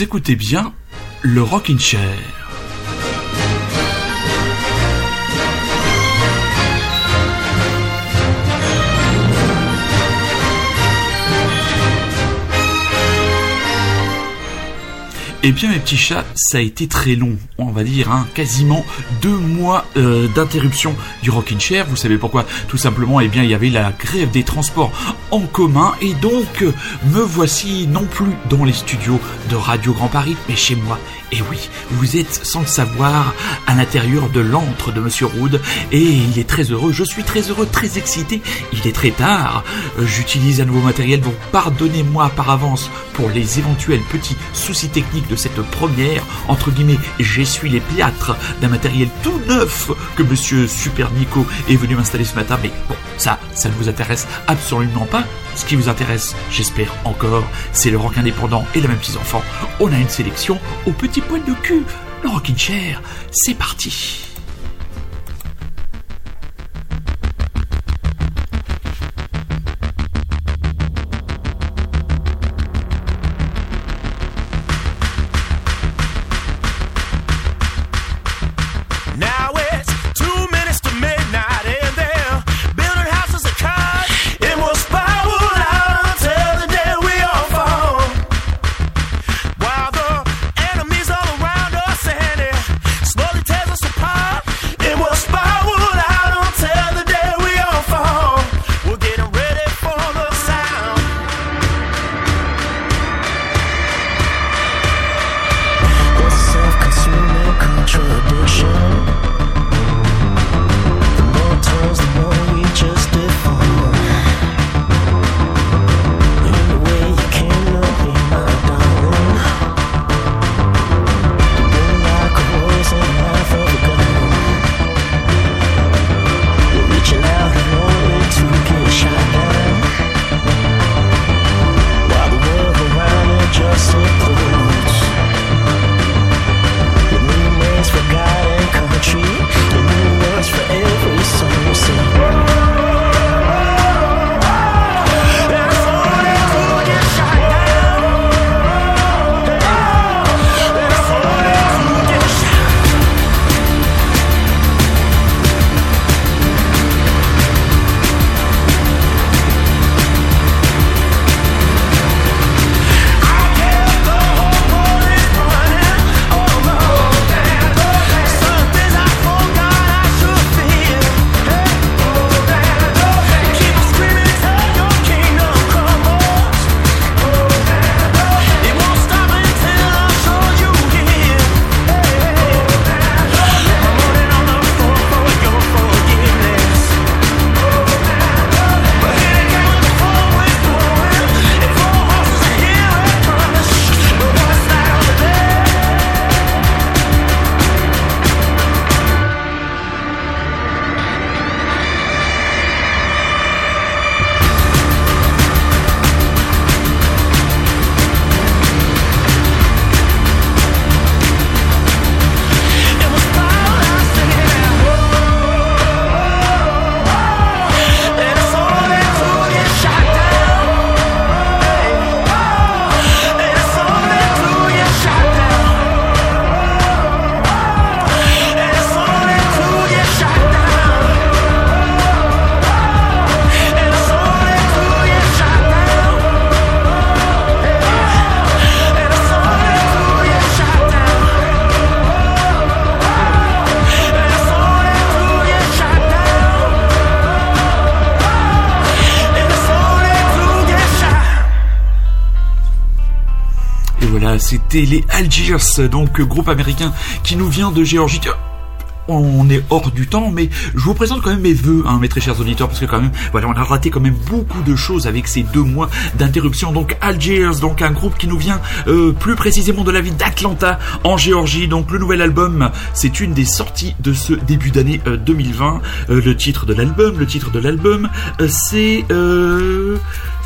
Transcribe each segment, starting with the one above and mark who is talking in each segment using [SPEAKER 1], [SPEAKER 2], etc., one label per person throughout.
[SPEAKER 1] Écoutez bien le Rockin' Chair. Eh bien mes petits chats, ça a été très long, on va dire, hein, quasiment deux mois euh, d'interruption du Rockin' Chair. Vous savez pourquoi? Tout simplement, eh bien, il y avait la grève des transports en commun et donc euh, me voici non plus dans les studios de Radio Grand Paris, mais chez moi. Et oui, vous êtes sans le savoir à l'intérieur de l'antre de Monsieur Roud et il est très heureux. Je suis très heureux, très excité. Il est très tard. Euh, J'utilise un nouveau matériel, donc pardonnez-moi par avance pour les éventuels petits soucis techniques de cette première entre guillemets. J'essuie les plâtres d'un matériel tout neuf que Monsieur Super Nico est venu m'installer ce matin. Mais bon, ça, ça ne vous intéresse absolument pas. Ce qui vous intéresse, j'espère encore, c'est le rock indépendant et les mêmes petits enfants. On a une sélection au petit poil de cul. Le Rockin' Chair, c'est parti. C'était les Algiers, donc groupe américain qui nous vient de Géorgie. On est hors du temps, mais je vous présente quand même mes voeux, hein, mes très chers auditeurs, parce que quand même, voilà, on a raté quand même beaucoup de choses avec ces deux mois d'interruption. Donc Algiers, donc un groupe qui nous vient euh, plus précisément de la ville d'Atlanta, en Géorgie. Donc le nouvel album, c'est une des sorties de ce début d'année euh, 2020. Euh, le titre de l'album, le titre de l'album, euh, c'est euh,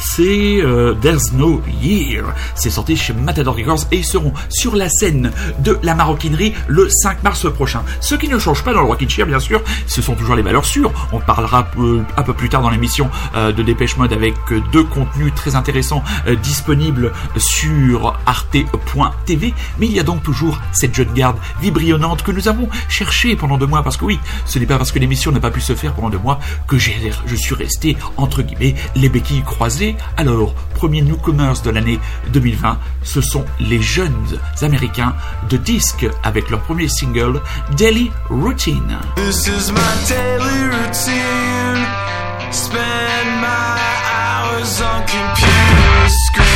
[SPEAKER 1] c'est euh, There's No Year. C'est sorti chez Matador Records et ils seront sur la scène de la maroquinerie le 5 mars prochain. Ce qui ne change pas dans le Rockin' Chair, bien sûr, ce sont toujours les valeurs sûres. On parlera un peu plus tard dans l'émission euh, de Dépêche Mode avec euh, deux contenus très intéressants euh, disponibles sur arte.tv. Mais il y a donc toujours cette jeune garde vibrillonnante que nous avons cherchée pendant deux mois parce que oui, ce n'est pas parce que l'émission n'a pas pu se faire pendant deux mois que je suis resté entre guillemets les béquilles croisées. Alors, premier newcomers de l'année 2020, ce sont les jeunes américains de disque avec leur premier single Daily Routine.
[SPEAKER 2] This is my daily routine. Spend my hours on computer.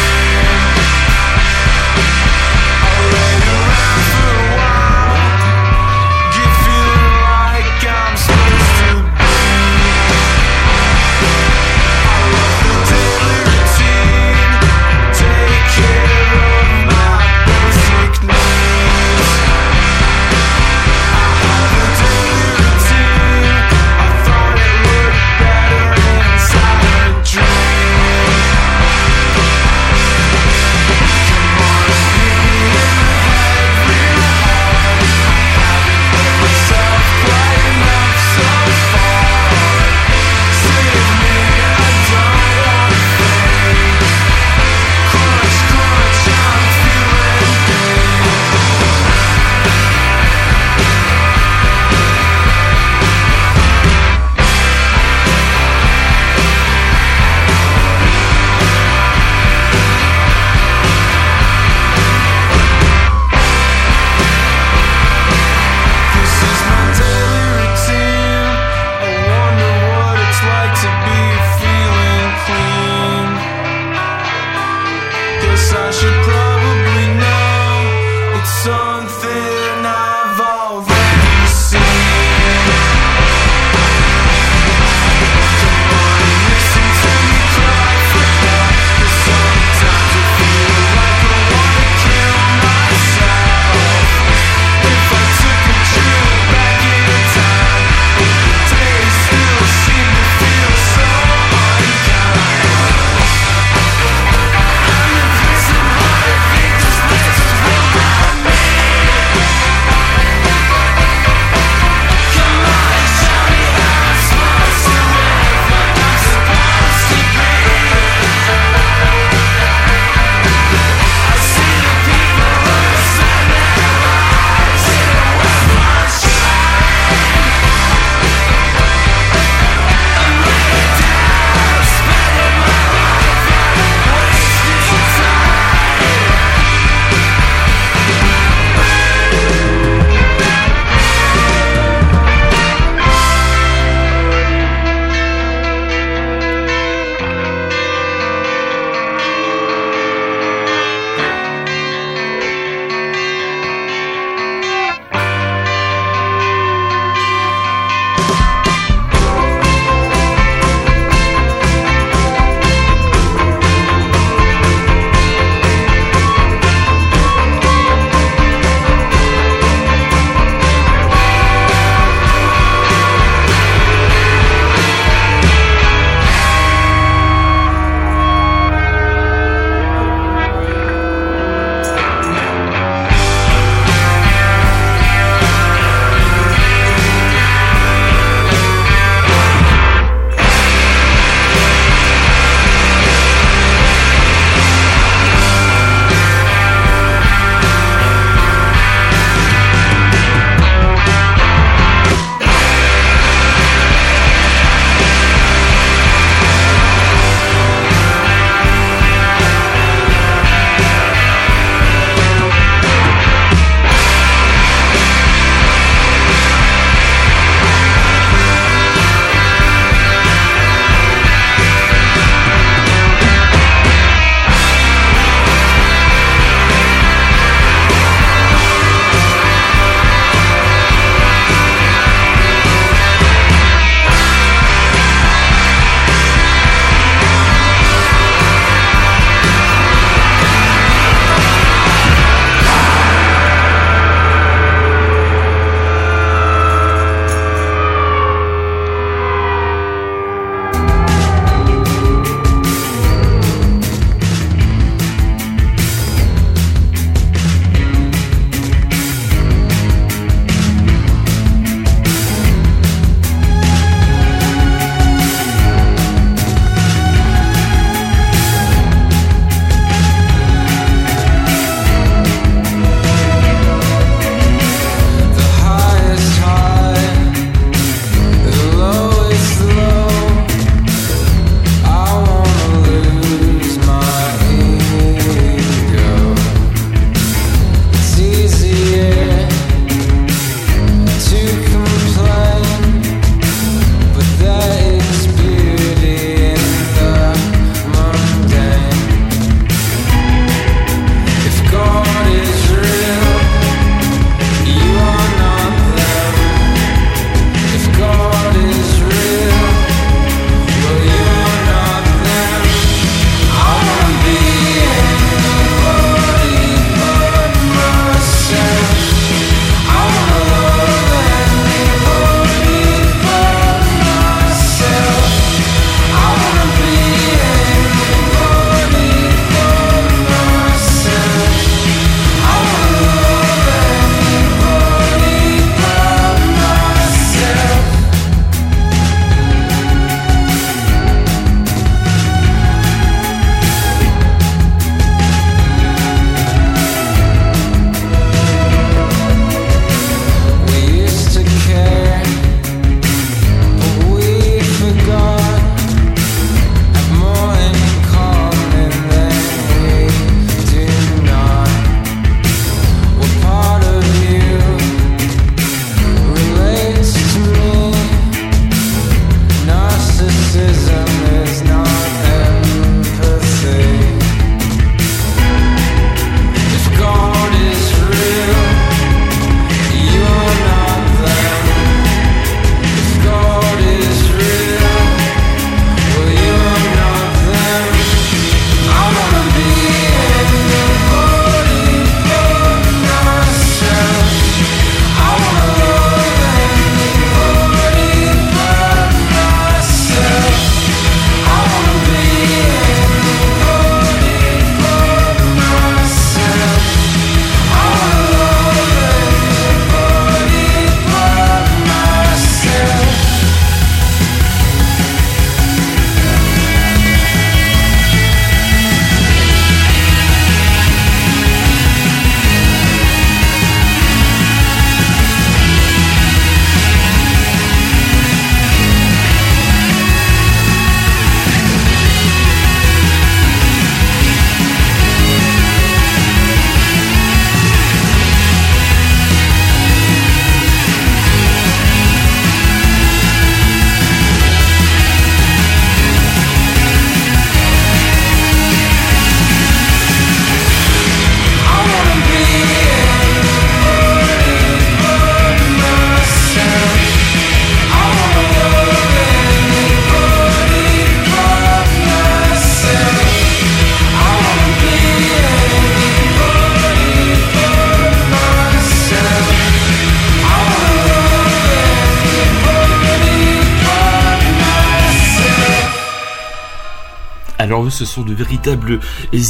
[SPEAKER 1] Sont de véritables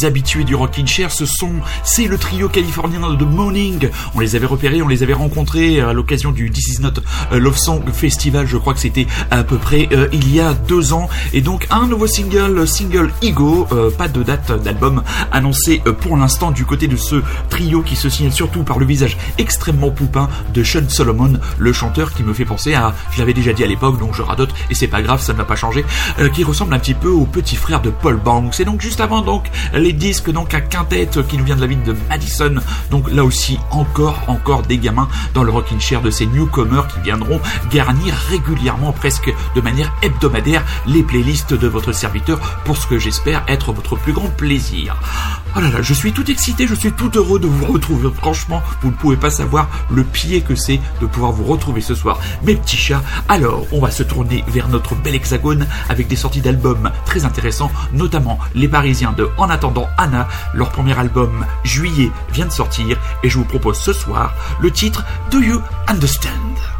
[SPEAKER 1] habitués du rocking chair. Ce sont, c'est le trio californien de Morning. On les avait repérés, on les avait rencontrés à l'occasion du This Is Not Love Song Festival. Je crois que c'était à peu près euh, il y a deux ans. Et donc un nouveau single, single Ego. Euh, pas de date d'album annoncé euh, pour l'instant du côté de ce trio qui se signale surtout par le visage extrêmement poupin de Sean Solomon, le chanteur qui me fait penser à, je l'avais déjà dit à l'époque, donc je radote et c'est pas grave, ça ne va pas changer, qui ressemble un petit peu au petit frère de Paul Banks. Et donc juste avant donc les disques donc à quintette qui nous vient de la ville de Madison. Donc là aussi encore encore des gamins dans le rocking chair de ces newcomers qui viendront garnir régulièrement presque de manière hebdomadaire les playlists de votre serviteur pour ce que j'espère être votre plus grand plaisir. Oh là là, je suis tout excité, je suis tout heureux de vous retrouver. Franchement, vous ne pouvez pas savoir le pied que c'est de pouvoir vous retrouver ce soir, mes petits chats. Alors, on va se tourner vers notre bel hexagone avec des sorties d'albums très intéressants, notamment les Parisiens de En attendant Anna. Leur premier album, Juillet, vient de sortir et je vous propose ce soir le titre Do You Understand?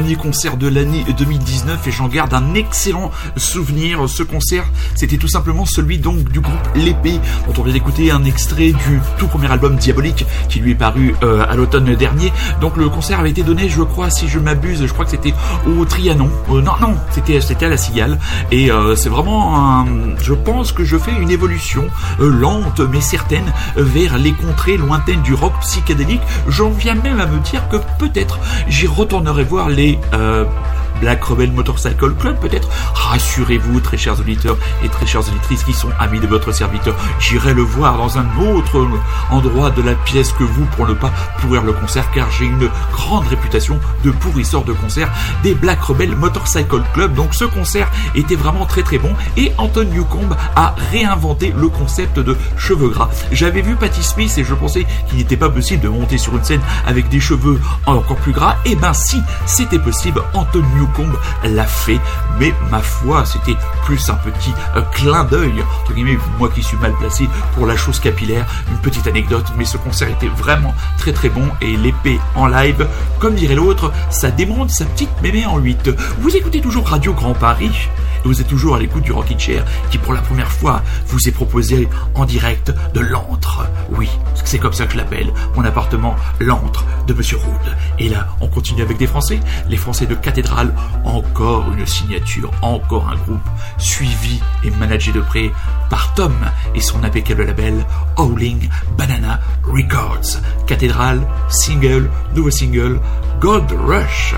[SPEAKER 1] Dernier concert de l'année 2019 et j'en garde un excellent souvenir. Ce concert, c'était tout simplement celui donc du groupe L'Épée, dont on vient d'écouter un extrait du tout premier album Diabolique qui lui est paru euh, à l'automne dernier. Donc le concert avait été donné, je crois, si je m'abuse, je crois que c'était au Trianon. Euh, non, non, c'était c'était à la Cigale. Et euh, c'est vraiment un, je pense que je fais une évolution lente mais certaine vers les contrées lointaines du rock psychédélique. J'en viens même à me dire que peut-être j'y retournerai voir les euh, Black Rebel Motorcycle Club, peut-être? Rassurez-vous, très chers auditeurs et très chères auditrices qui sont amis de votre serviteur. J'irai le voir dans un autre endroit de la pièce que vous pour ne pas pourrir le concert, car j'ai une grande réputation de pourrisseur de concert des Black Rebel Motorcycle Club. Donc ce concert était vraiment très très bon et Anton Newcomb a réinventé le concept de cheveux gras. J'avais vu Patti Smith et je pensais qu'il n'était pas possible de monter sur une scène avec des cheveux encore plus gras. Et ben si, c'était possible. Anton Newcomb l'a fait, mais ma foi, c'était plus un petit clin d'œil, entre guillemets, moi qui suis mal placé pour la chose capillaire, une petite anecdote, mais ce concert était vraiment très très bon et l'épée en live, comme dirait l'autre, ça démonte sa petite mémé en 8. Vous écoutez toujours Radio Grand Paris vous êtes toujours à l'écoute du Rockin' Chair qui pour la première fois vous est proposé en direct de l'antre. Oui, c'est comme ça que je l'appelle, mon appartement, l'antre de Monsieur Roud. Et là, on continue avec des Français, les Français de Cathédrale, encore une signature, encore un groupe suivi et managé de près par Tom et son impeccable label Howling Banana Records. Cathédrale, single, nouveau single, Gold Rush.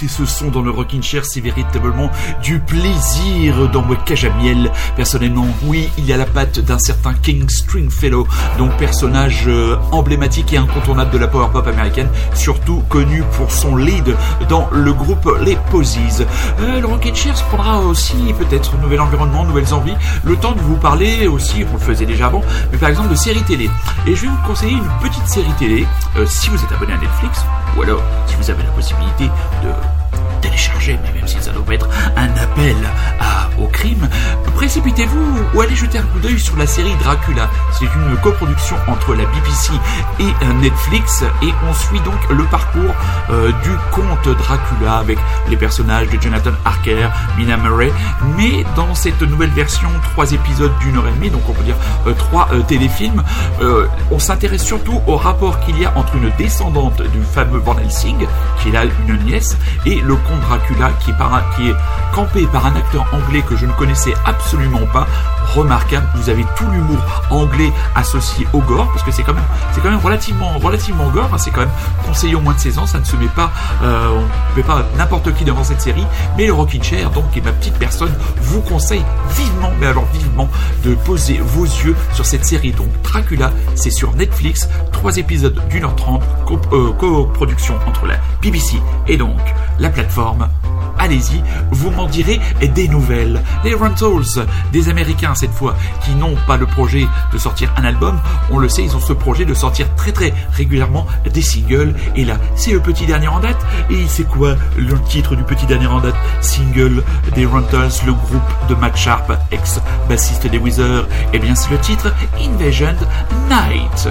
[SPEAKER 1] Réécouter ce son dans le Rockin' Chair, c'est véritablement du plaisir dans ma cage à miel. Personnellement, oui, il y a la patte d'un certain King Stringfellow, donc personnage euh, emblématique et incontournable de la power pop américaine, surtout connu pour son lead dans le groupe Les Posies. Euh, le Rockin' Chair se prendra aussi peut-être un nouvel environnement, nouvelles envies, le temps de vous parler aussi, on le faisait déjà avant, mais par exemple de séries télé. Et je vais vous conseiller une petite série télé, euh, si vous êtes abonné à Netflix, ou alors si vous avez la possibilité de télécharger, mais même si ça doit être un appel au crime, précipitez-vous ou allez jeter un coup d'œil sur la série Dracula. C'est une coproduction entre la BBC et euh, Netflix et on suit donc le parcours euh, du comte Dracula avec les personnages de Jonathan Harker, Mina Murray, mais dans cette nouvelle version, trois épisodes d'une heure et demie, donc on peut dire euh, trois euh, téléfilms, on s'intéresse surtout au rapport qu'il y a entre une descendante du fameux Van Helsing, qui est là une nièce, et le comte Dracula qui est, campé par un acteur anglais que je ne connaissais absolument pas, remarquable. Vous avez tout l'humour anglais associé au gore, parce que c'est quand même, c'est quand même relativement, relativement gore. hein, c'est quand même conseillé au moins de 16 ans. Ça ne se met pas, euh, on ne met pas n'importe qui devant cette série. Mais le Rockin' Chair, donc, et ma petite personne, vous conseille vivement, mais alors vivement, de poser vos yeux sur cette série. Donc, Dracula, c'est sur Netflix, trois épisodes d'une heure trente, euh, coproduction entre la BBC et donc la plateforme allez-y, vous m'en direz des nouvelles. Les Rentals, des Américains cette fois, qui n'ont pas le projet de sortir un album, on le sait, ils ont ce projet de sortir très très régulièrement des singles. Et là, c'est le petit dernier en date. Et c'est quoi le titre du petit dernier en date? Single des Rentals, le groupe de Matt Sharp, ex-bassiste des Weezer. Eh bien, c'est le titre Invasion Night.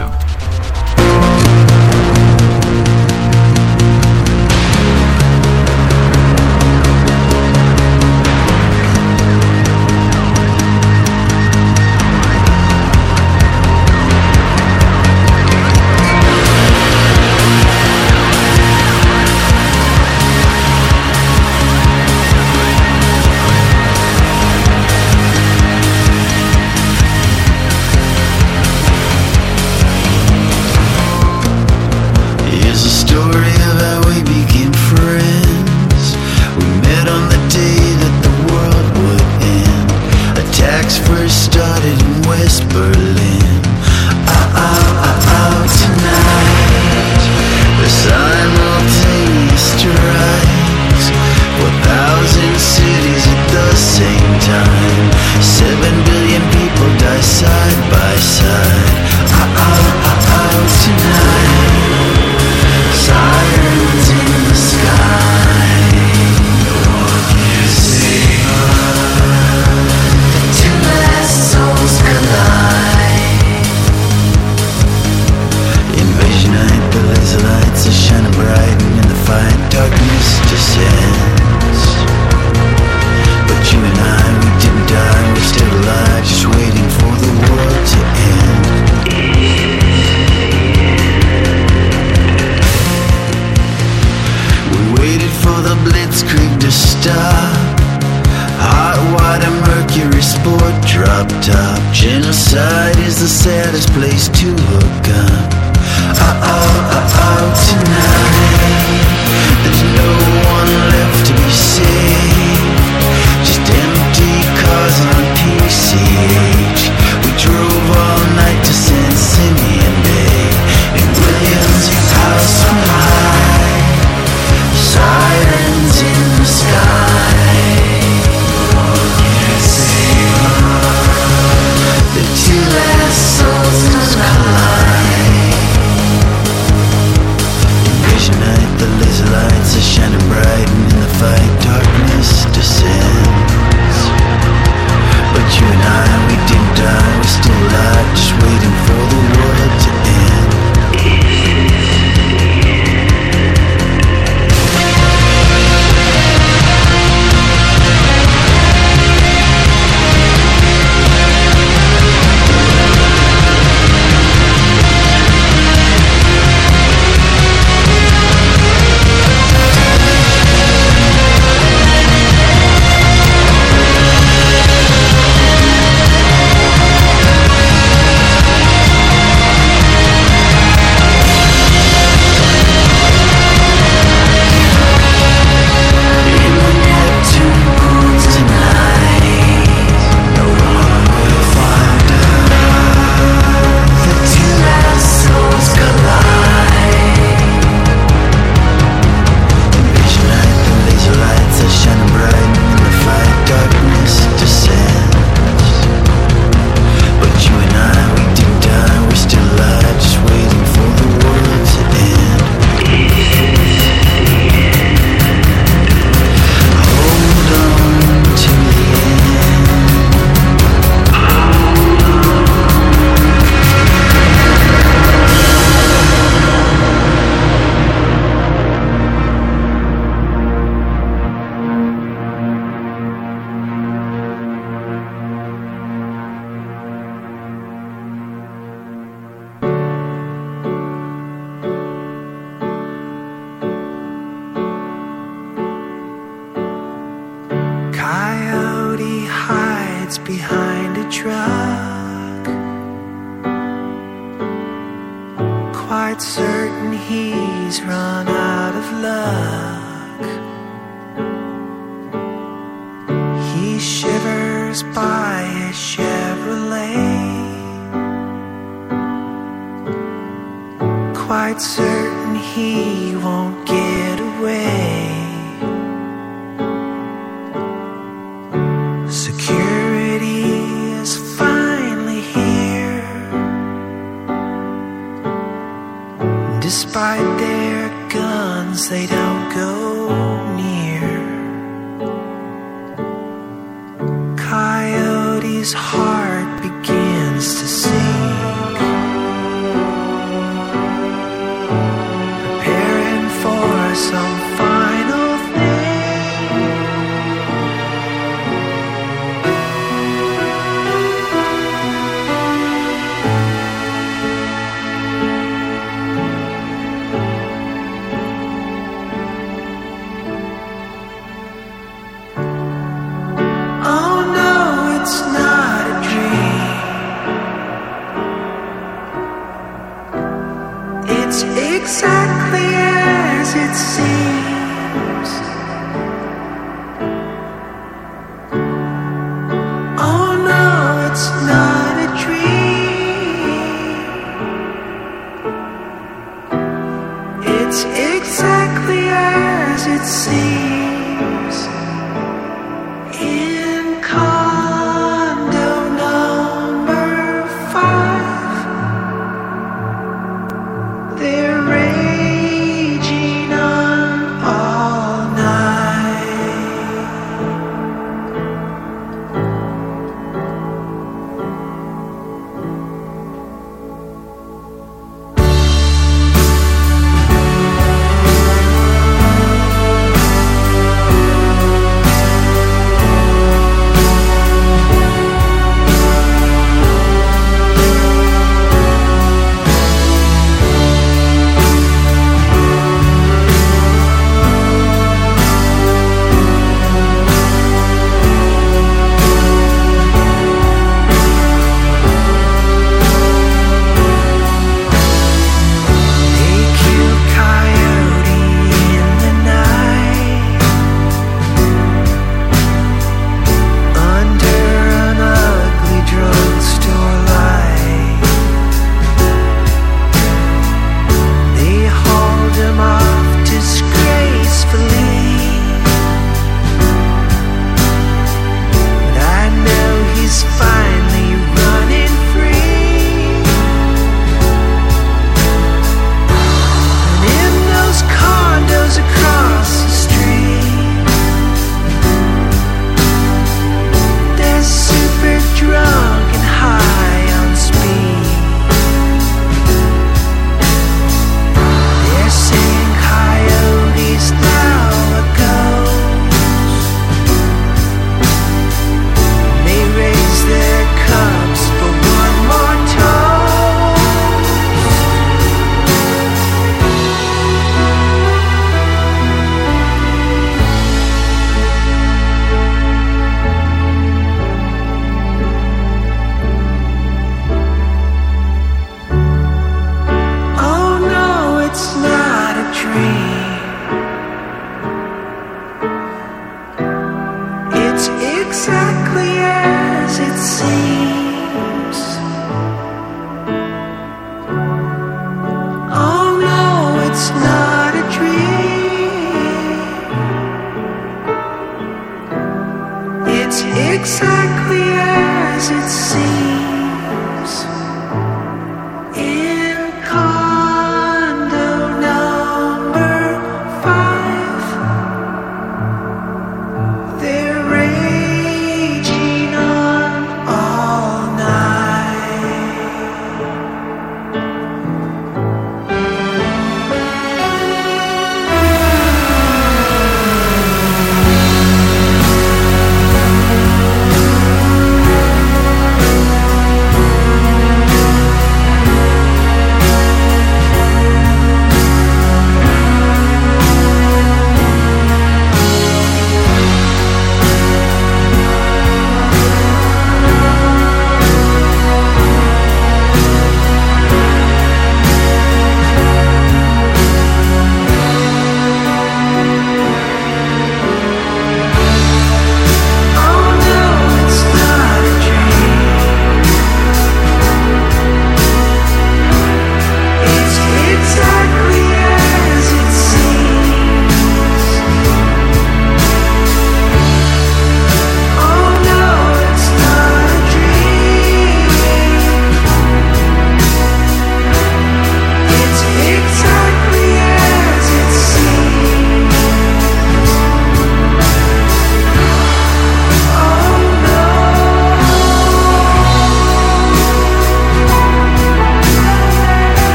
[SPEAKER 3] could see.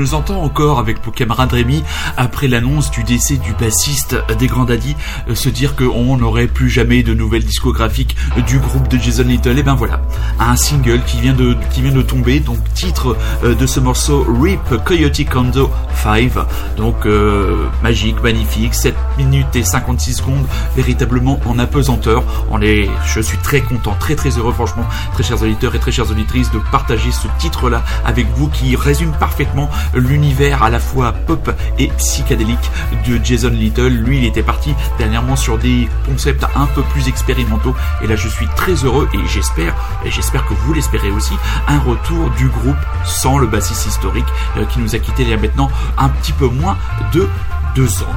[SPEAKER 1] Je entends encore avec mon camarade Rémi, après l'annonce du décès du bassiste des Grands Daddy, euh, se dire qu'on n'aurait plus jamais de nouvelles discographiques du groupe de Jason Little. Et ben voilà, un single qui vient de, qui vient de tomber, donc titre euh, de ce morceau Rip Coyote Kondo 5. Donc euh, magique, magnifique, 7 minutes et 56 secondes, véritablement en apesanteur. On est, je suis très content, très très heureux franchement, très chers auditeurs et très chères auditrices, de partager ce titre-là avec vous qui résume parfaitement l'univers à la fois pop et psychédélique de Jason Little. Lui, il était parti dernièrement sur des concepts un peu plus expérimentaux et là je suis très heureux et j'espère, et j'espère que vous l'espérez aussi, un retour du groupe sans le bassiste historique euh, qui nous a quitté il y a maintenant un petit peu moins de deux ans.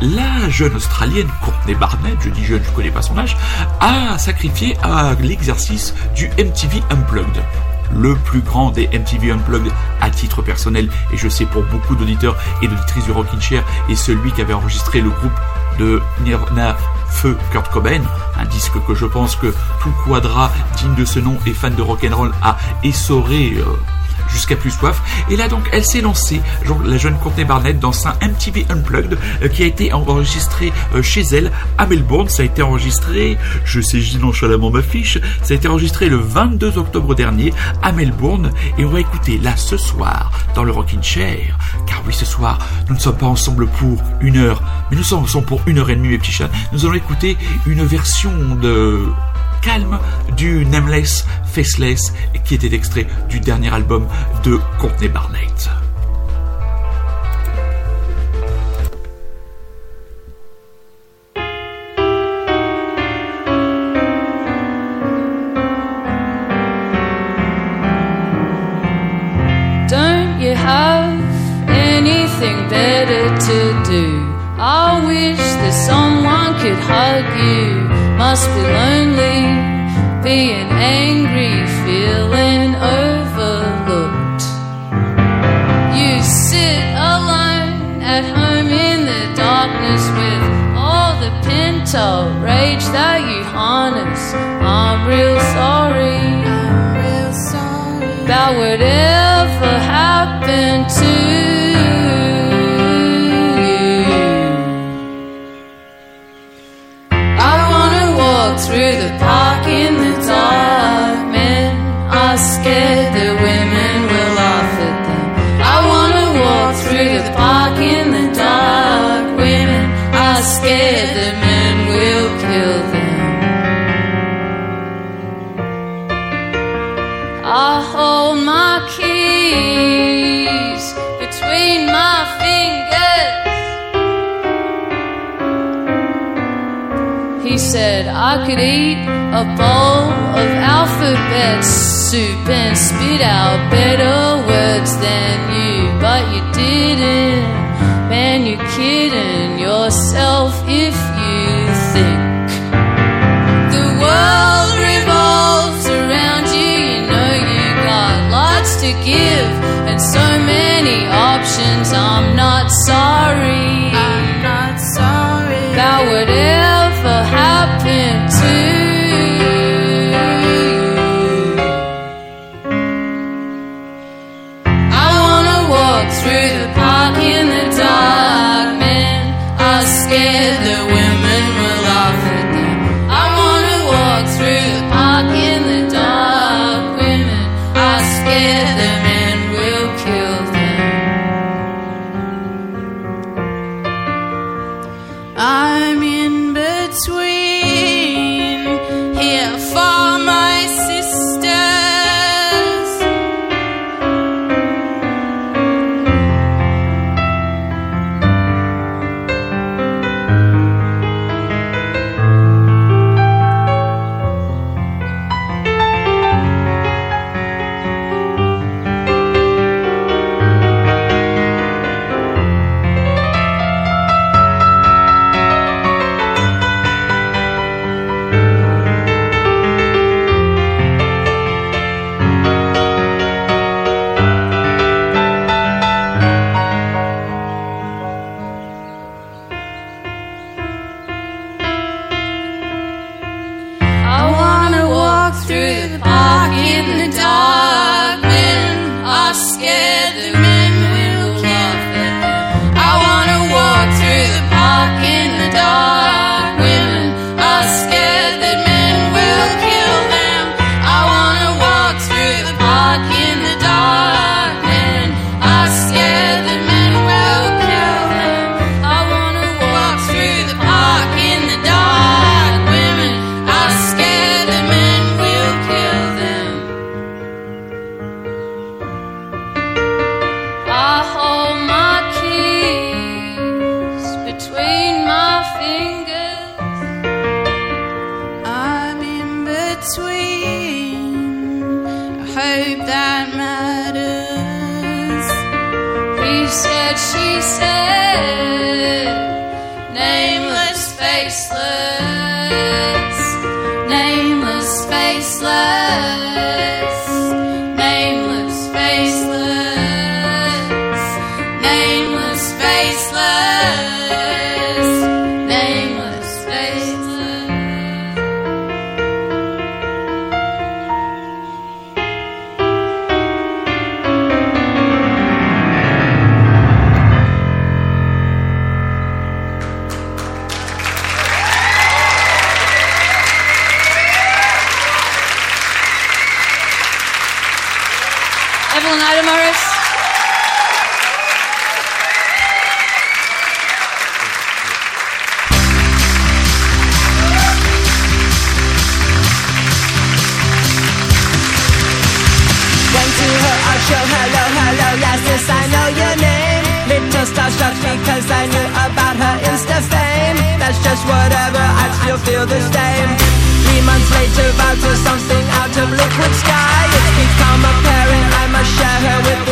[SPEAKER 1] La jeune Australienne Courtney Barnett, je dis jeune, je connais pas son âge, a sacrifié à l'exercice du MTV Unplugged le plus grand des MTV Unplugged à titre personnel. Et je sais pour beaucoup d'auditeurs et d'auditrices du Rockin' Chair et celui qui avait enregistré le groupe de Nirvana Feu Kurt Cobain, un disque que je pense que tout quadra digne de ce nom et fan de rock'n'roll a essoré euh, jusqu'à plus soif. Et là donc, elle s'est lancée, la jeune Courtney Barnett, dans un MTV Unplugged euh, qui a été enregistré euh, chez elle à Melbourne. Ça a été enregistré, je sais, je dis nonchalamment ma fiche, ça a été enregistré le 22 octobre dernier à Melbourne. Et on va écouter là ce soir dans le Rockin' Chair. Car oui, ce soir, nous ne sommes pas ensemble pour une heure, mais nous sommes ensemble pour une heure et demie, mes petits chats. Nous allons écouter une version de calme du Nameless Faceless qui était extrait du dernier album de Courtney Barnett.
[SPEAKER 4] Don't you have anything better to do? I wish that someone could hug you. Must be lonely, being angry, feeling overlooked. You sit alone at home in the darkness with all the pent up rage that you harness. I'm real sorry. I'm real sorry about whatever happened through the park in the I could eat a bowl of alphabet soup and spit out better words than you, but you didn't. Man, you're kidding yourself if you think the world revolves around you. You know you got lots to give and so many options. I'm not sorry. she said.
[SPEAKER 5] liquid sky. It's become apparent I must share her with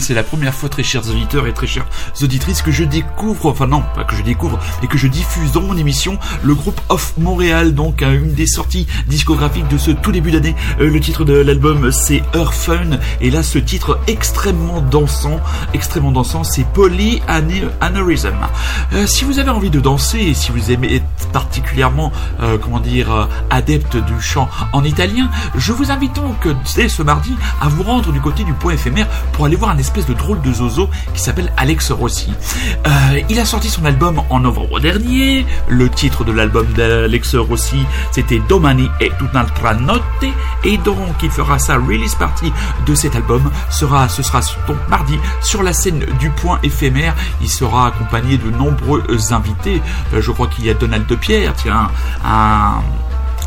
[SPEAKER 1] c'est la première fois, très chers auditeurs et très chères auditrices, que je découvre, enfin non, pas que je découvre, mais que je diffuse dans mon émission le groupe Off Montréal, donc une des sorties discographiques de ce tout début d'année. Euh, le titre de l'album, c'est Her Fun, et là, ce titre extrêmement dansant, extrêmement dansant, c'est Polyaneurysm. Euh, si vous avez envie de danser, et si vous aimez être particulièrement, euh, comment dire, adepte du chant en italien, je vous invite donc dès ce mardi à vous rendre du côté du point éphémère pour aller voir un espèce de drôle de zozo qui s'appelle Alex Rossi. Euh, il a sorti son album en novembre dernier. Le titre de l'album d'Alex Rossi, c'était Domani e un'altra notte. Et donc, il fera sa release party de cet album. Sera, ce sera donc mardi sur la scène du Point éphémère. Il sera accompagné de nombreux invités. Euh, je crois qu'il y a Donald de Pierre, tiens, un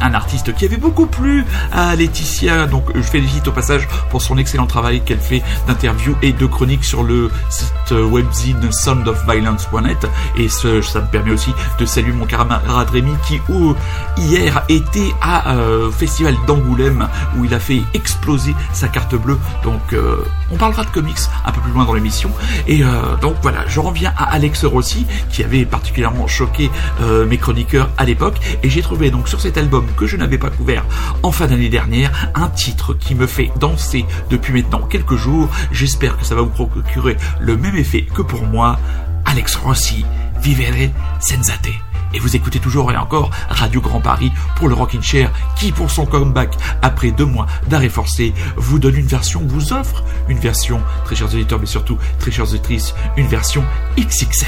[SPEAKER 1] un artiste qui avait beaucoup plu à Laetitia. Donc je félicite au passage pour son excellent travail qu'elle fait d'interviews et de chroniques sur le site webzine soundofviolence.net. Et ce, ça me permet aussi de saluer mon camarade Rémi qui hier était à euh, Festival d'Angoulême où il a fait exploser sa carte bleue. Donc euh, on parlera de comics un peu plus loin dans l'émission. Et euh, donc voilà, je reviens à Alex Rossi qui avait particulièrement choqué mes chroniqueurs à l'époque. Et j'ai trouvé donc sur cet album que je n'avais pas couvert en fin d'année dernière un titre qui me fait danser depuis maintenant quelques jours. J'espère que ça va vous procurer le même effet que pour moi. Alex Rossi, Vivere Sensate. Et vous écoutez toujours et encore Radio Grand Paris pour le Rockin' Chair qui, pour son comeback après deux mois d'arrêt forcé, vous donne une version, vous offre une version, très chers auditeurs, mais surtout très chères auditrices, une version XXL.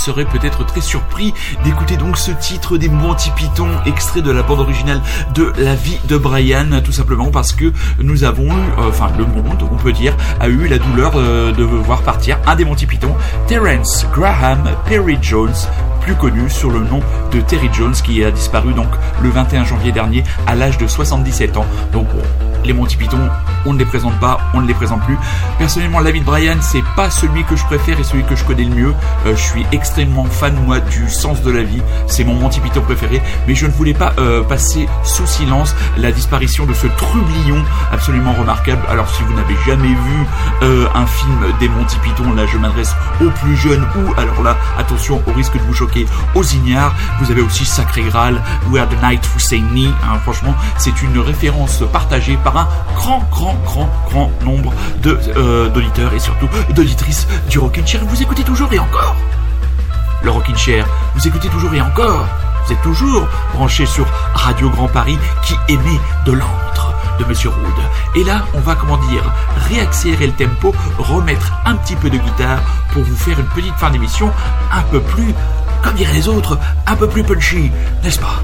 [SPEAKER 1] serez peut-être très surpris d'écouter donc ce titre des Monty Python, extrait de la bande originale de La vie de Brian, tout simplement parce que nous avons eu, euh, enfin le monde, on peut dire, a eu la douleur euh, de voir partir un des Monty Python, Terence Graham Perry Jones, plus connu sur le nom de Terry Jones, qui a disparu donc le 21 janvier dernier à l'âge de 77 ans. Donc bon, les Monty Python, on ne les présente pas, on ne les présente plus. Personnellement, la vie de Brian, c'est pas celui que je préfère et celui que je connais le mieux. Euh, je suis extrêmement fan moi du sens de la vie. C'est mon Monty Python préféré, mais je ne voulais pas euh, passer sous silence la disparition de ce trublion absolument remarquable. Alors si vous n'avez jamais vu euh, un film des Monty Python, là je m'adresse aux plus jeunes ou alors là attention au risque de vous choquer aux ignares. Vous avez aussi Sacré Graal, Where the Night Husseini. Hein, franchement, c'est une référence partagée par un grand, grand, grand, grand nombre de euh, d'auditeurs et surtout d'auditrices du Rockin' Chair. Vous écoutez toujours et encore le Rockin' Chair. Vous écoutez toujours et encore. Vous êtes toujours branché sur Radio Grand Paris qui émet de l'antre de Monsieur Roud. Et là, on va, comment dire, réaccélérer le tempo, remettre un petit peu de guitare pour vous faire une petite fin d'émission un peu plus, comme diraient les autres, un peu plus punchy, n'est-ce pas?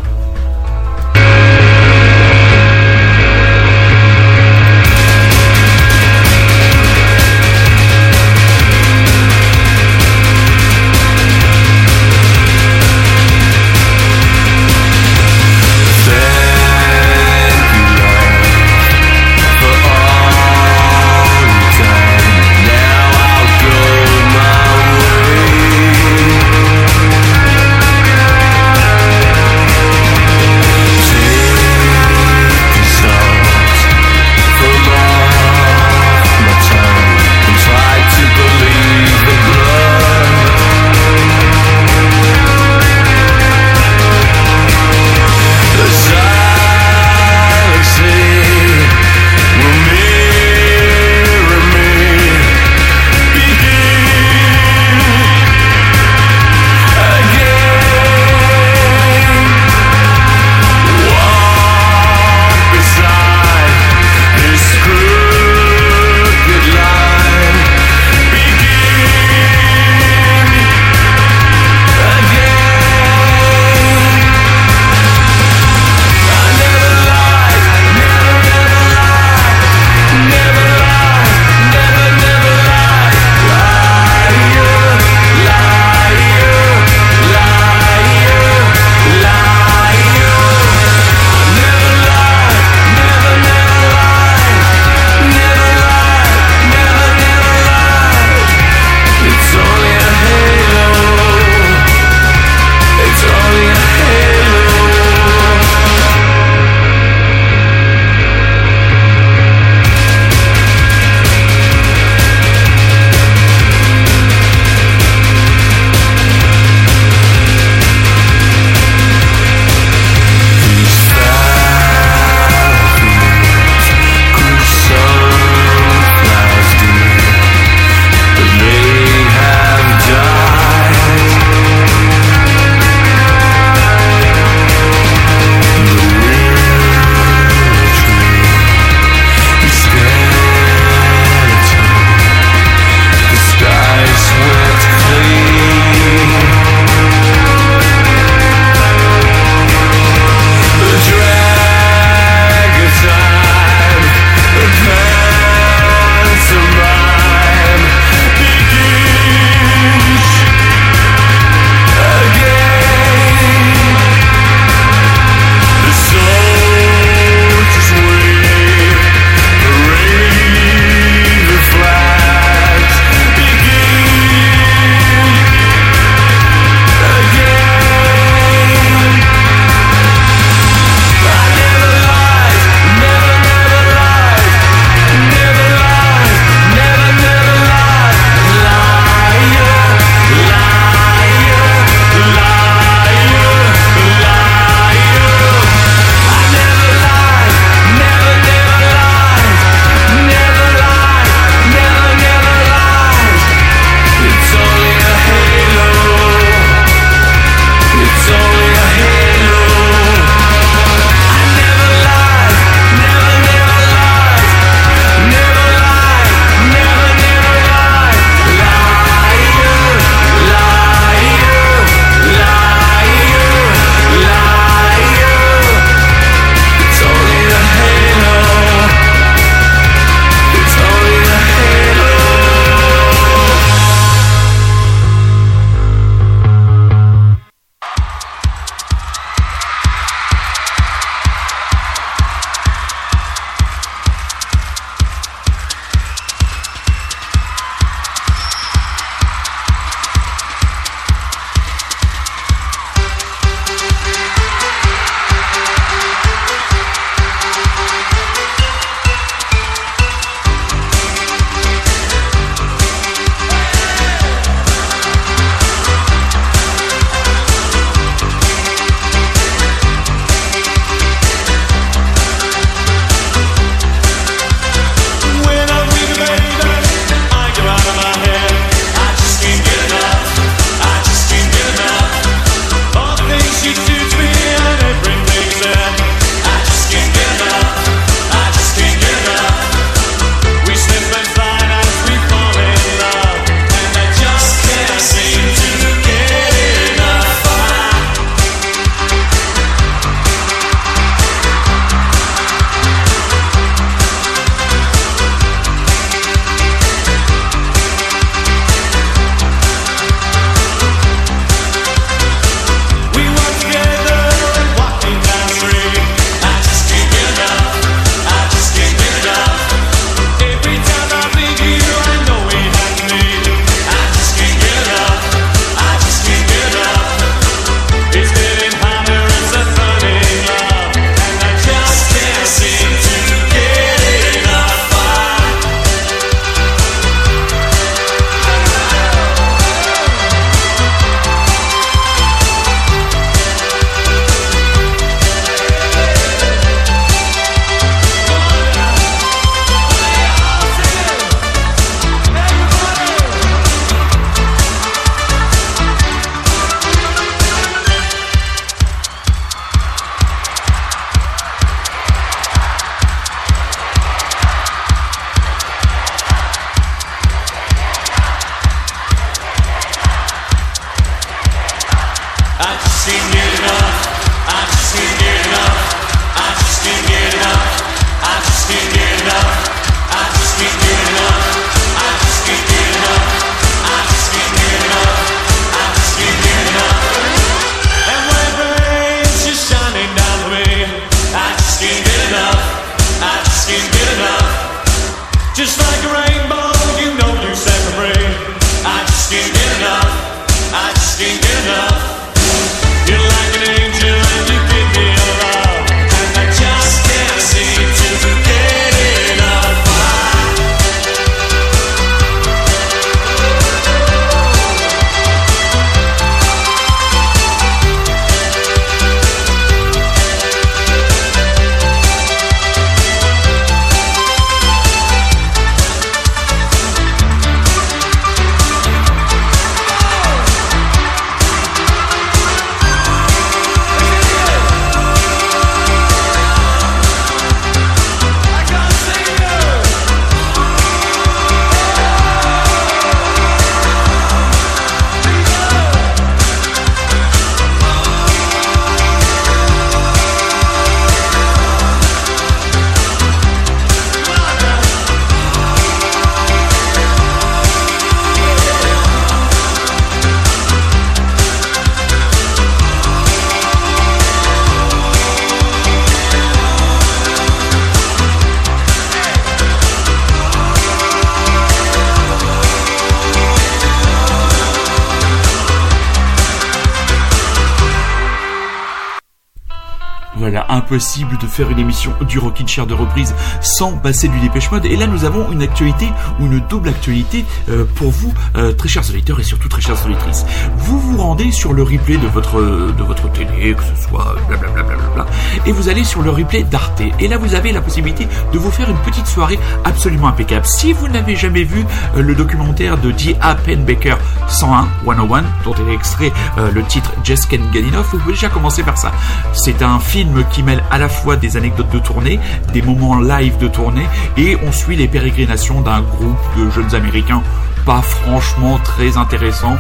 [SPEAKER 1] De faire une émission du Rockin' Chair de reprise sans passer du Dépêche Mode. Et là, nous avons une actualité ou une double actualité euh, pour vous, euh, très chers auditeurs et surtout très chères auditrices. Vous vous rendez sur le replay de votre de votre télé, que ce soit blablabla, blablabla, et vous allez sur le replay d'Arte. Et là, vous avez la possibilité de vous faire une petite soirée absolument impeccable. Si vous n'avez jamais vu euh, le documentaire de J.A. Penbaker 101, 101, dont est extrait euh, le titre Get Enough, vous pouvez déjà commencer par ça. C'est un film qui mêle à la fois des anecdotes de tournée, des moments live de tournée, et on suit les pérégrinations d'un groupe de jeunes américains pas franchement très intéressants,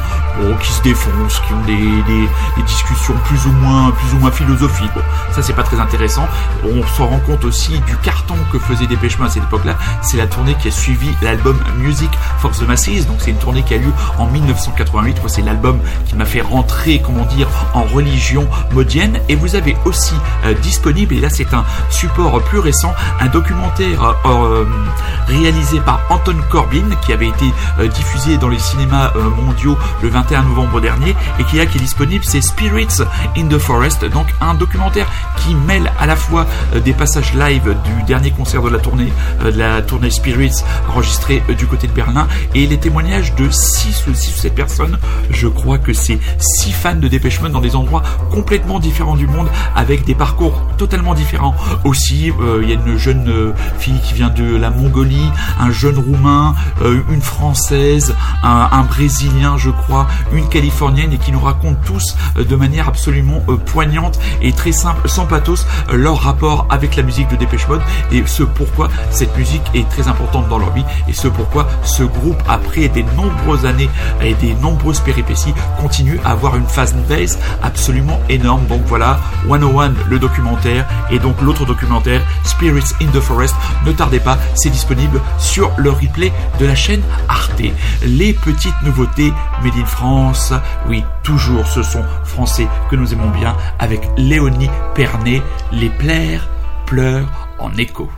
[SPEAKER 1] qui se défoncent, qui ont des, discussions plus ou moins plus ou moins philosophiques. Bon, ça c'est pas très intéressant. On se rend compte aussi du carton que faisait Dépêche Mode à cette époque-là. C'est la tournée qui a suivi l'album Music for the Masses. Donc c'est une tournée qui a lieu en 1988. Moi, c'est l'album qui m'a fait rentrer, comment dire, en religion modienne. Et vous avez aussi euh, disponible, et là c'est un support plus récent, un documentaire euh, réalisé par Anton Corbin qui avait été euh, diffusé dans les cinémas mondiaux le 21 novembre dernier et qui est disponible, c'est Spirits in the Forest, donc un documentaire qui mêle à la fois euh, des passages live du dernier concert de la tournée, euh, de la tournée Spirits enregistrée euh, du côté de Berlin et les témoignages de 6 ou 6 ou 7 personnes. Je crois que c'est 6 fans de Dépêche dans des endroits complètement différents du monde avec des parcours totalement différents. Aussi, il y a une jeune fille qui vient de la Mongolie, un jeune roumain, une française, un brésilien, je crois, une californienne et qui nous racontent tous euh, de manière absolument euh, poignante et très simple, sans pathos, euh, leur rapport avec la musique de Dépêche Mode et ce pourquoi cette musique est très importante dans leur vie et ce pourquoi ce groupe, après des nombreuses années et des nombreuses péripéties, continue à avoir une fan base absolument énorme. Donc voilà, 101 le documentaire et donc l'autre documentaire, Spirits in the Forest. Ne tardez pas, c'est disponible sur le replay de la chaîne Arte. Les petites nouveautés Made in France, oui, toujours ce son français que nous aimons bien avec Léonie Pernet, Les plaires pleurent en écho.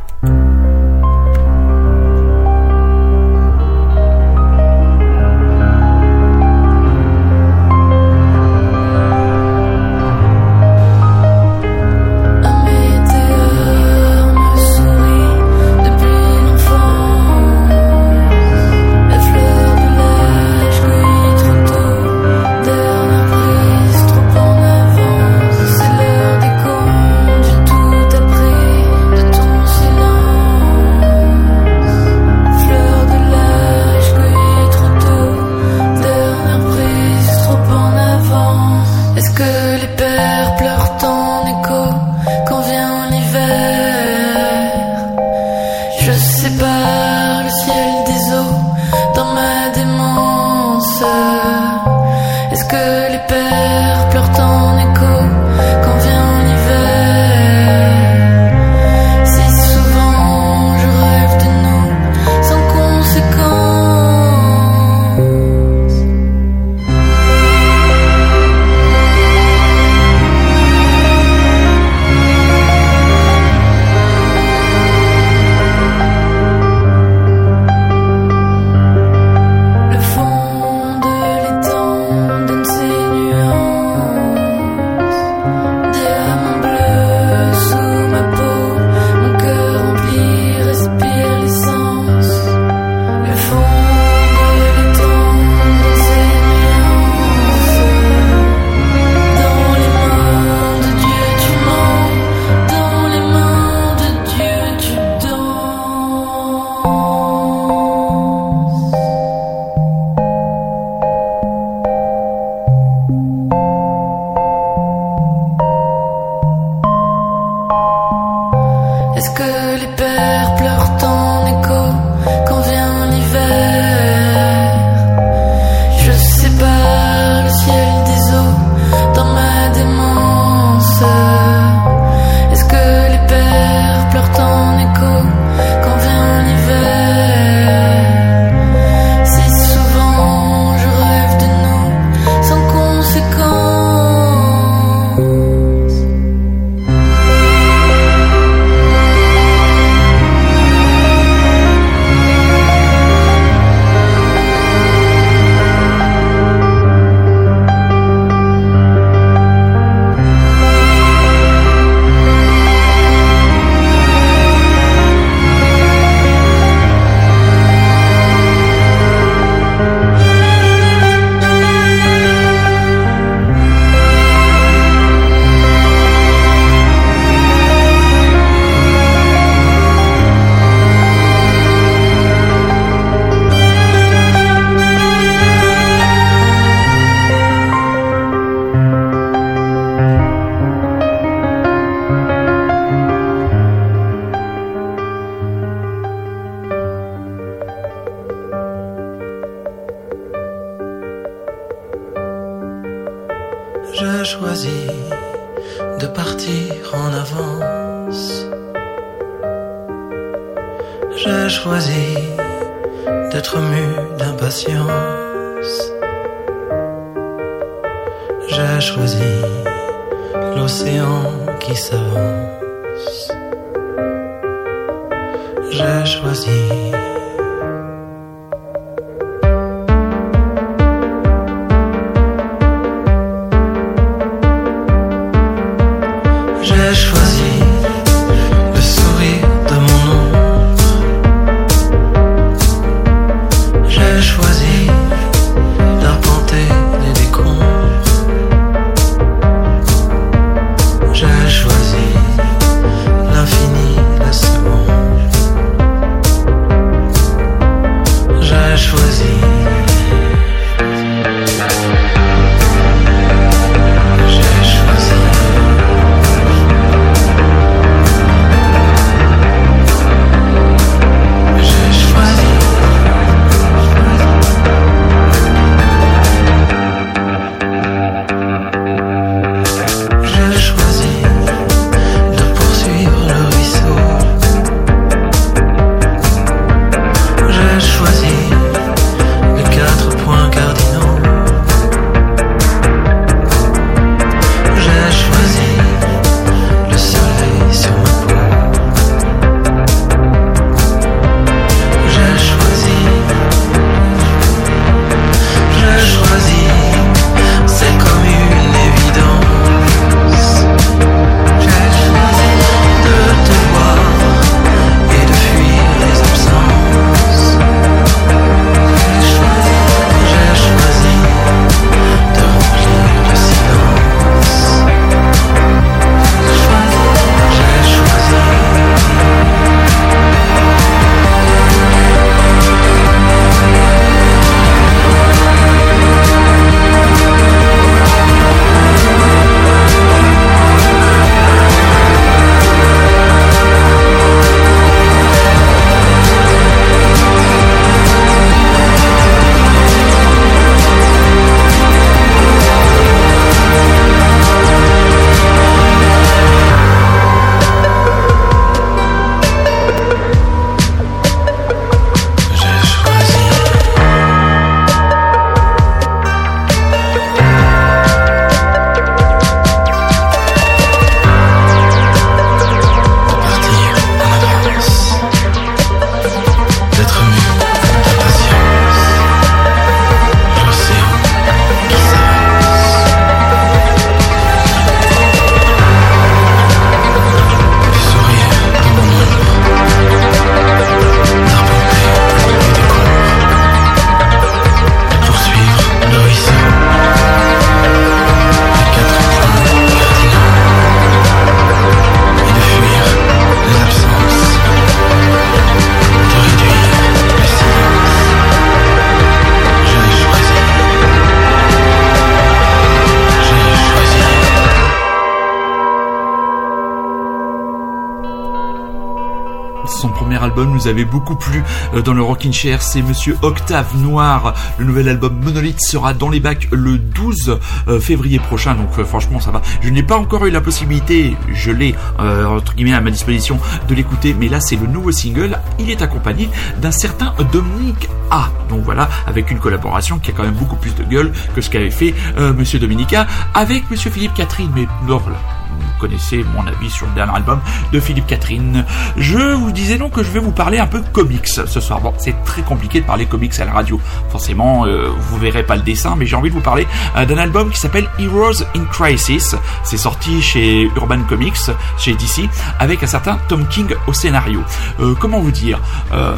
[SPEAKER 1] Nous avait beaucoup plu euh, dans le Rockin' Chair, c'est Monsieur Octave Noir. Le nouvel album Monolith sera dans les bacs le 12 euh, février prochain, donc euh, franchement ça va. Je n'ai pas encore eu la possibilité, je l'ai entre guillemets à ma disposition de l'écouter, mais là c'est le nouveau single. Il est accompagné d'un certain Dominique A. Donc voilà, avec une collaboration qui a quand même beaucoup plus de gueule que ce qu'avait fait Monsieur Dominica avec Monsieur Philippe Catherine. Mais non, voilà, vous connaissez mon avis sur le dernier album de Philippe Catherine. Je vous disais donc que je vais vous parler un peu comics ce soir. Bon, c'est très compliqué de parler comics à la radio. Forcément, euh, vous verrez pas le dessin, mais j'ai envie de vous parler euh, d'un album qui s'appelle Heroes in Crisis. C'est sorti chez Urban Comics, chez DC, avec un certain Tom King au scénario. Euh, comment vous dire Euh,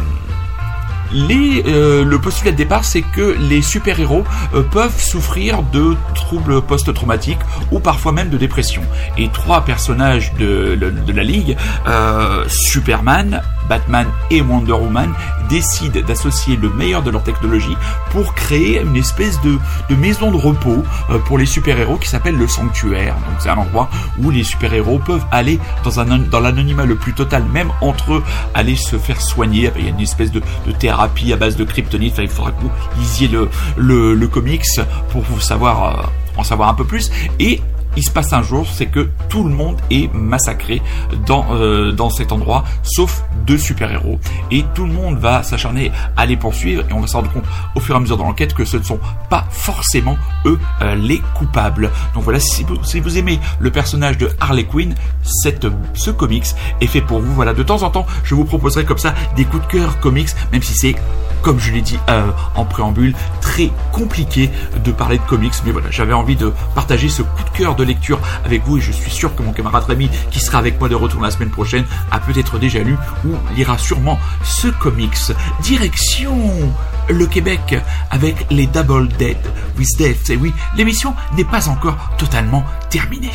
[SPEAKER 1] les, euh, le postulat de départ, c'est que les super-héros euh, peuvent souffrir de troubles post-traumatiques ou parfois même de dépression. Et trois personnages de, de- la Ligue, euh, Superman, Batman et Wonder Woman, décident d'associer le meilleur de leur technologie pour créer une espèce de, maison de repos euh, pour les super-héros qui s'appelle le Sanctuaire. Donc c'est un endroit où les super-héros peuvent aller dans, l'anonymat le plus total, même entre eux, aller se faire soigner. Il y a une espèce de, thérapie à base de kryptonite. Il faudra que vous lisiez le, comics pour euh, en savoir un peu plus et il se passe un jour, c'est que tout le monde est massacré dans, euh, dans cet endroit, sauf deux super-héros. Et tout le monde va s'acharner à les poursuivre, et on va se rendre compte au fur et à mesure de l'enquête que ce ne sont pas forcément eux euh, les coupables. Donc voilà, si vous, si vous aimez le personnage de Harley Quinn, cette, ce comics est fait pour vous. Voilà, de temps en temps, je vous proposerai comme ça des coups de cœur comics, même si c'est comme je l'ai dit euh, en préambule, très compliqué de parler de comics, mais voilà, j'avais envie de partager ce coup de cœur lecture avec vous et je suis sûr que mon camarade Rémi, qui sera avec moi de retour la semaine prochaine, a peut-être déjà lu ou lira sûrement ce comics. Direction le Québec avec les Double Dead with Death. Et oui, l'émission n'est pas encore totalement terminée.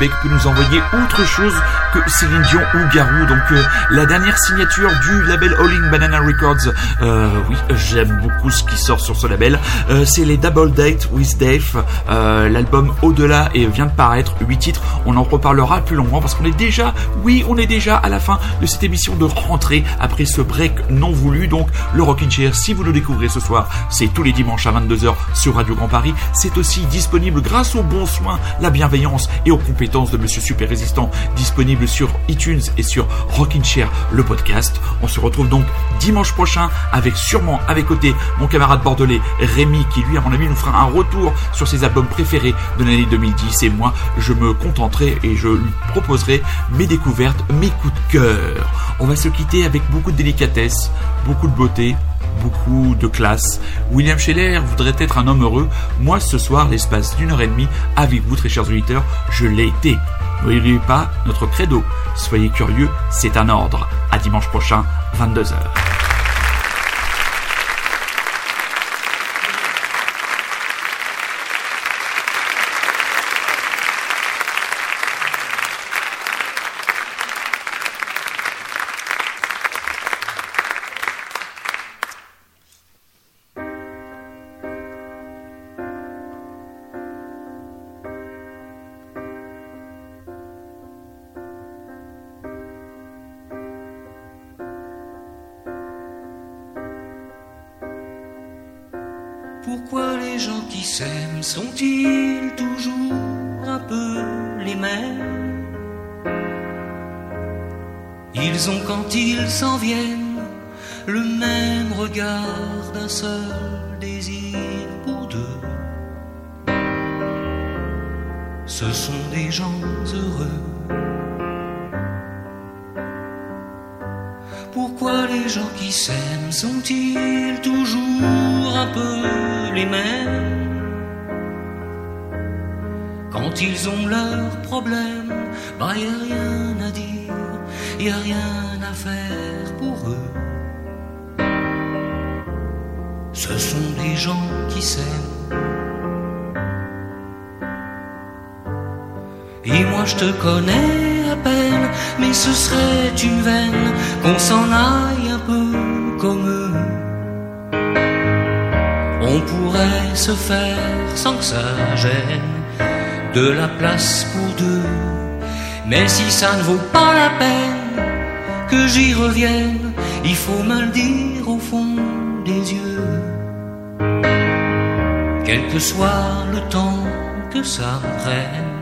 [SPEAKER 1] Peut nous envoyer autre chose que Céline Dion ou Garou. Donc, euh, la dernière signature du label All-In Banana Records. Euh, oui, j'aime beaucoup ce qui sort sur ce label. Euh, c'est les Double Date with Dave. L'album Au-delà et vient de paraître. 8 titres. On en reparlera plus longuement parce qu'on est déjà, oui, on est déjà à la fin de cette émission de rentrée après ce break non voulu. Donc, le Rockin' Chair, si vous le découvrez ce soir, c'est tous les dimanches à 22h sur Radio Grand Paris. C'est aussi disponible grâce aux bons soins, la bienveillance et aux compétences de Monsieur Super Résistant, disponible sur iTunes et sur Rockin' Chair, le podcast. On se retrouve donc dimanche prochain avec sûrement avec côté mon camarade bordelais Rémi qui lui à mon avis nous fera un retour sur ses albums préférés de l'année 2010 et moi je me contenterai et je lui proposerai mes découvertes, mes coups de cœur. On va se quitter avec beaucoup de délicatesse, beaucoup de beauté, beaucoup de classe. William Scheller voudrait être un homme heureux. Moi, ce soir, l'espace d'une heure et demie, avec vous, très chers auditeurs, je l'ai été. N'oubliez pas notre credo. Soyez curieux, c'est un ordre. À dimanche prochain, 22h.
[SPEAKER 6] S'en viennent le même regard d'un seul désir pour deux. Ce sont des gens heureux. Pourquoi les gens qui s'aiment sont-ils toujours un peu les mêmes? Quand ils ont leurs problèmes, bah y a rien à dire, y a rien à faire pour eux. Ce sont des gens qui s'aiment. Et moi je te connais à peine, mais ce serait une veine qu'on s'en aille un peu comme eux. On pourrait se faire sans que ça gêne de la place pour deux. Mais si ça ne vaut pas la peine que j'y revienne, il faut me dire au fond des yeux. Quel que soit le temps que ça prenne,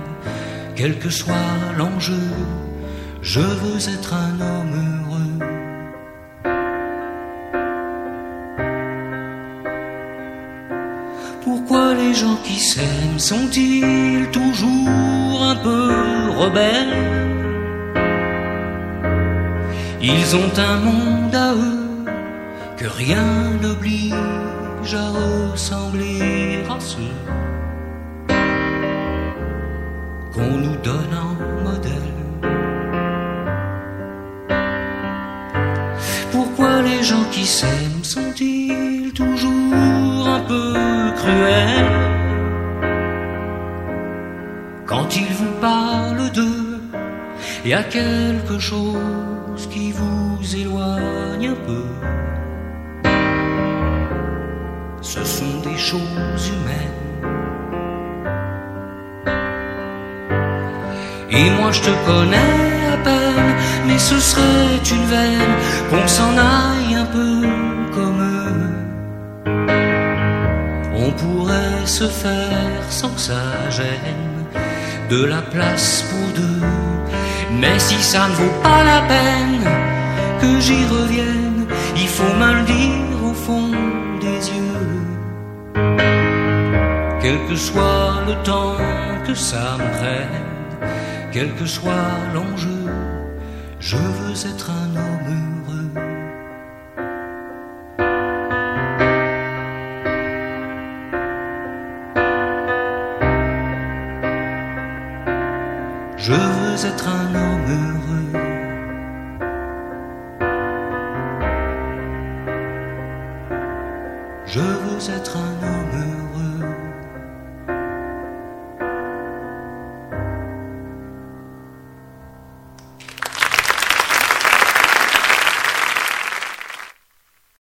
[SPEAKER 6] quel que soit l'enjeu, je veux être un homme heureux. Pourquoi les gens qui s'aiment sont-ils toujours un peu rebelles? Ils ont un monde à eux que rien n'oblige à ressembler à ceux qu'on nous donne en modèle. Pourquoi les gens qui s'aiment sont-ils toujours un peu cruels? Quand ils vous parlent d'eux, y a quelque chose peu. Ce sont des choses humaines. Et moi je te connais à peine, mais ce serait une veine qu'on s'en aille un peu comme eux. On pourrait se faire sans que ça gêne de la place pour deux. Mais si ça ne vaut pas la peine que j'y revienne, il faut me le dire au fond des yeux. Quel que soit le temps que ça me prenne quel que soit l'enjeu, je veux être un